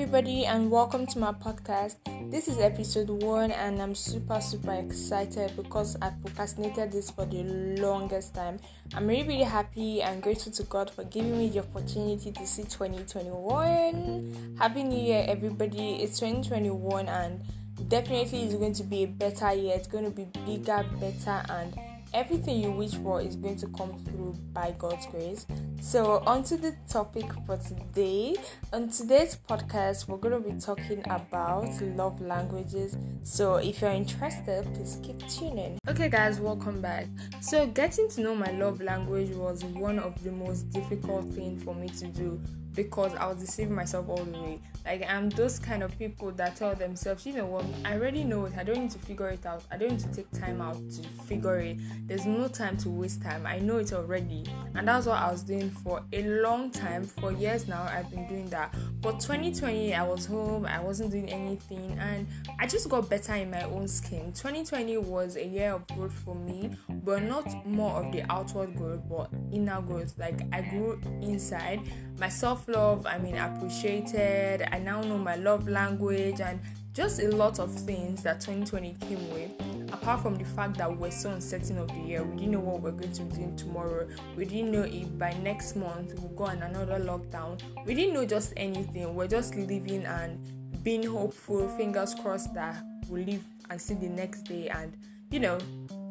everybody, and welcome to my podcast. This is episode one, and I'm super, super excited because I procrastinated this for the longest time. I'm really, really happy and grateful to God for giving me the opportunity to see 2021. Happy New Year, everybody! It's 2021, and definitely it's going to be a better year. It's going to be bigger, better, and everything you wish for is going to come through by God's grace. So, on to the topic for today. On today's podcast, we're going to be talking about love languages. So, if you're interested, please keep tuning. Okay, guys, welcome back. So, getting to know my love language was one of the most difficult things for me to do because I was deceiving myself all the way. Like I'm those kind of people that tell themselves, you know what, I already know it. I don't need to figure it out. I don't need to take time out to figure it. There's no time to waste time. I know it already. And that's what I was doing for a long time. For years now, I've been doing that. But 2020, I was home. I wasn't doing anything, and I just got better in my own skin. 2020 was a year of growth for me, but not more of the outward growth, but inner growth. Like I grew inside. My self love, I mean, appreciated. I now know my love language and just a lot of things that 2020 came with. Apart from the fact that we're so uncertain of the year, we didn't know what we're going to be doing tomorrow. We didn't know if by next month we'll go on another lockdown. We didn't know just anything. We're just living and being hopeful, fingers crossed that we'll live and see the next day and you know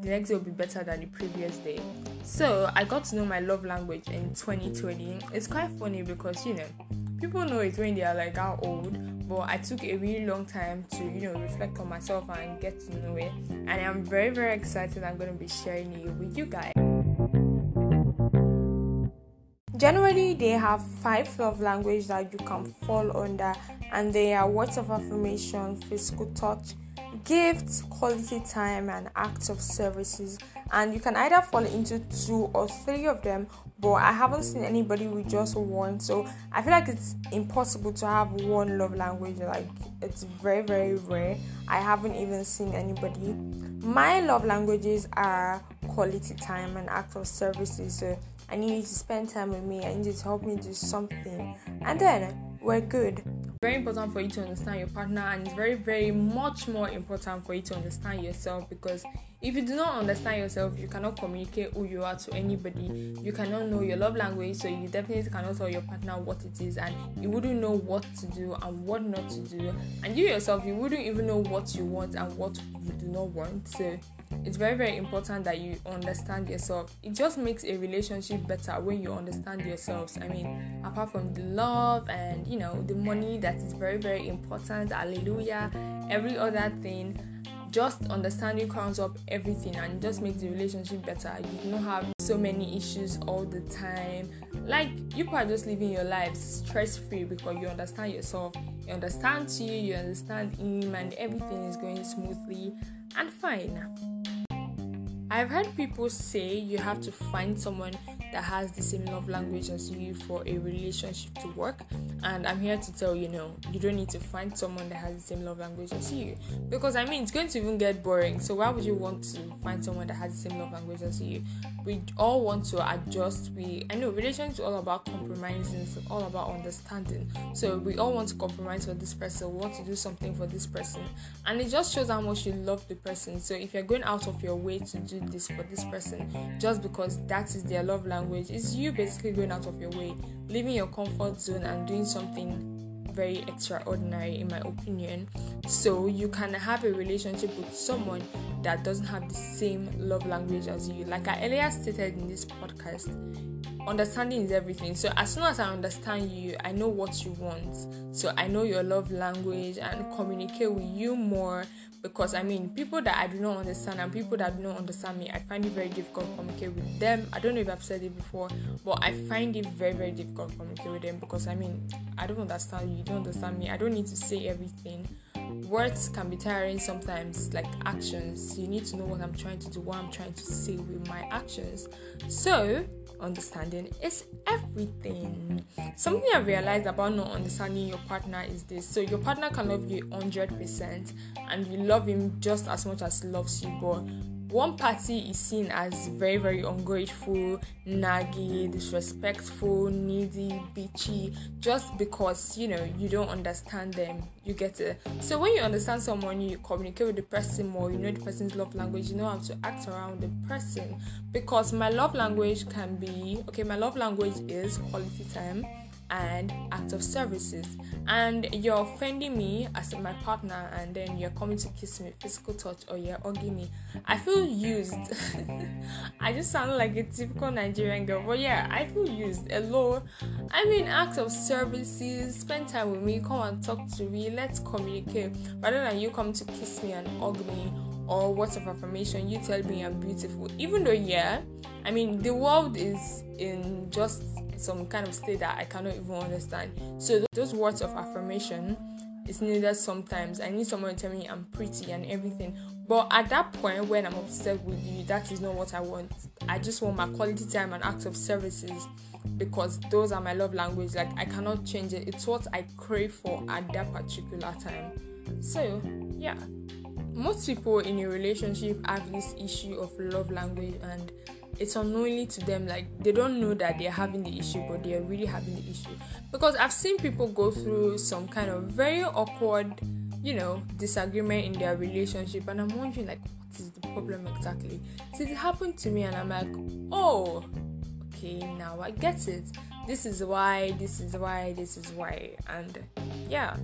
the next day will be better than the previous day. So I got to know my love language in 2020. It's quite funny because you know people know it when they are like how old, but I took a really long time to you know reflect on myself and get to know it. And I'm very very excited. I'm going to be sharing it with you guys. Generally, they have five love languages that you can fall under, and they are words of affirmation, physical touch, gifts, quality time, and acts of services. And you can either fall into two or three of them, but I haven't seen anybody with just one. So I feel like it's impossible to have one love language. Like it's very, very rare. I haven't even seen anybody. My love languages are quality time and acts of services. So I need you to spend time with me. I need you to help me do something, and then we're good very important for you to understand your partner and it's very very much more important for you to understand yourself because if you do not understand yourself you cannot communicate who you are to anybody. You cannot know your love language so you definitely cannot tell your partner what it is and you wouldn't know what to do and what not to do. And you yourself you wouldn't even know what you want and what you do not want so it's very very important that you understand yourself. It just makes a relationship better when you understand yourselves. I mean apart from the love and you know the money that is very very important hallelujah every other thing just understanding crowns up everything and just makes the relationship better. You do not have so many issues all the time. Like you are just living your lives stress free because you understand yourself. You understand you you understand him and everything is going smoothly and fine I've heard people say you have to find someone that has the same love language as you for a relationship to work. And I'm here to tell you, no, you don't need to find someone that has the same love language as you. Because I mean, it's going to even get boring. So, why would you want to find someone that has the same love language as you? We all want to adjust. We, I know, relationships all about compromising, it's all about understanding. So, we all want to compromise for this person, we want to do something for this person. And it just shows how much you love the person. So, if you're going out of your way to do this for this person, just because that is their love language, language. Is you basically going out of your way, leaving your comfort zone and doing something very extraordinary in my opinion. So you can have a relationship with someone that doesn't have the same love language as you. Like i earlier stated in this podcast understanding is everything. So as soon as I understand you, I know what you want. So I know your love language and communicate with you more because I mean people that I do not understand and people that do not understand me, I find it very difficult to communicate with them. I don't know if I've said it before, but I find it very, very difficult to communicate with them because I mean I don't understand you, you don't understand me. I don't need to say everything words can be tiring sometimes like actions you need to know what i'm trying to do what i'm trying to say with my actions so understanding is everything. Something I realized about not understanding your partner is this. So your partner can love you 100% and you love him just as much as he loves you, but one party is seen as very very ungrateful naggy disrespectful needy bitchy just because you know you don't understand them. You get it? So when you understand someone you communicate with the person more you know the person's love language you know how to act around the person. Because my love language can be okay my love language is quality time and acts of services. And you're offending me as my partner and then you're coming to kiss me physical touch or you're hugging me. I feel used. I just sound like a typical nigerian girl but yeah i feel used hello. I mean acts of services spend time with me come and talk to me let's communicate. Rather than you come to kiss me and hug me or words of affirmation you tell me i'm beautiful. Even though yeah i mean the world is in just some kind of state that I cannot even understand. So those words of affirmation is needed sometimes. I need someone to tell me I'm pretty and everything. But at that point when I'm upset with you, that is not what I want. I just want my quality time and acts of services because those are my love language. Like I cannot change it. It's what I crave for at that particular time. So yeah. Most people in a relationship have this issue of love language and it's unknowingly to them like they don't know that they're having the issue but they're really having the issue. Because i've seen people go through some kind of very awkward you know disagreement in their relationship and i'm wondering like what is the problem exactly? So it happened to me and i'm like oh okay now i get it. This is why this is why this is why and yeah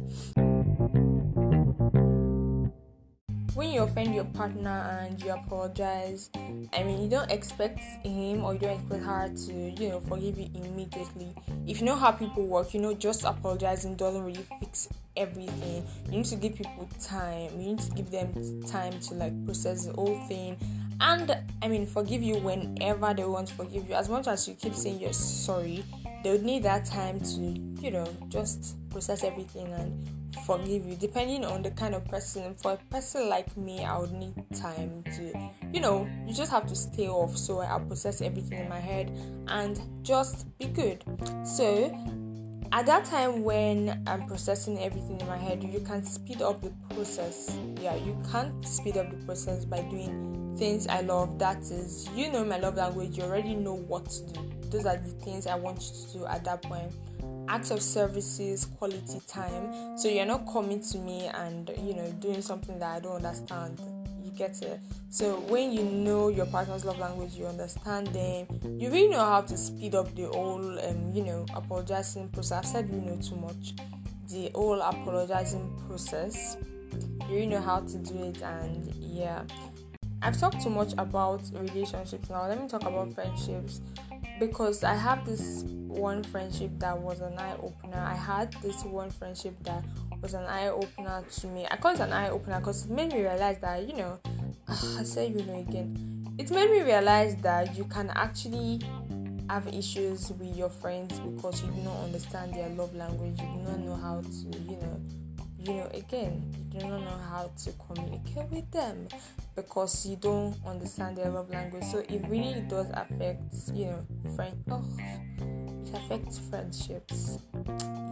when you offend your partner and you apologize, I mean, you don't expect him or you don't expect her to, you know, forgive you immediately. If you know how people work, you know, just apologizing doesn't really fix everything. You need to give people time. You need to give them time to like process the whole thing. And I mean, forgive you whenever they want to forgive you. As much as you keep saying you're sorry, they would need that time to, you know, just process everything and forgive you. Depending on the kind of person for a person like me i would need time to you know you just have to stay off. So i'll process everything in my head and just be good. So at that time when i'm processing everything in my head you can speed up the process. Yeah you can't speed up the process by doing things i love. That is you know my love language you already know what to do those are the things i want you to do at that point acts of services, quality time. So you're not coming to me and you know doing something that I don't understand. You get it. So when you know your partner's love language, you understand them. You really know how to speed up the whole, um, you know, apologizing process. I've said you know too much. The whole apologizing process. You really know how to do it, and yeah. I've talked too much about relationships now. Let me talk about friendships because I have this one friendship that was an eye opener. I had this one friendship that was an eye opener to me. I call it an eye opener because it made me realize that, you know, I say you know again. It made me realize that you can actually have issues with your friends because you do not understand their love language, you do not know how to, you know, you know, again, you do not know how to communicate with them because you don't understand their love language. So it really does affect, you know, friend. Oh, it affects friendships.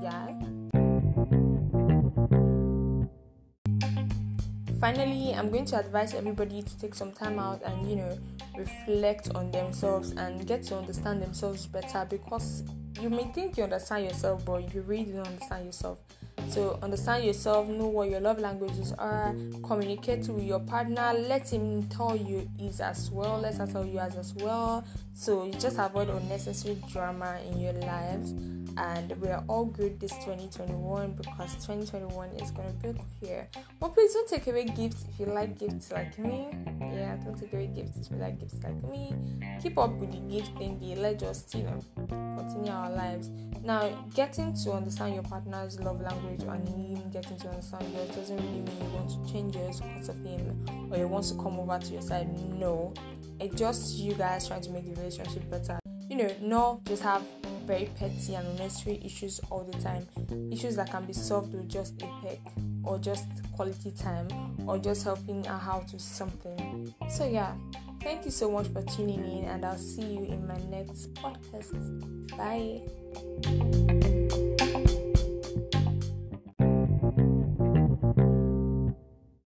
Yeah. Finally, I'm going to advise everybody to take some time out and, you know, reflect on themselves and get to understand themselves better because you may think you understand yourself, but you really don't understand yourself. So understand yourself, know what your love languages are, communicate with your partner, let him tell you is as well, let her tell you as as well. So you just avoid unnecessary drama in your lives and we are all good this 2021 because 2021 is gonna be here. But please don't take away gifts if you like gifts like me. Yeah, don't take away gifts if you like gifts like me. Keep up with the gift thingy. Let's just you know continue our lives. Now, getting to understand your partner's love language and him getting to understand yours doesn't really mean you want to change yours because of him or he wants to come over to your side. No, it's just you guys trying to make the relationship better. You know, not just have very petty and unnecessary issues all the time. Issues that can be solved with just a peck or just quality time or just helping her out with something. So, yeah, thank you so much for tuning in, and I'll see you in my next podcast. Bye.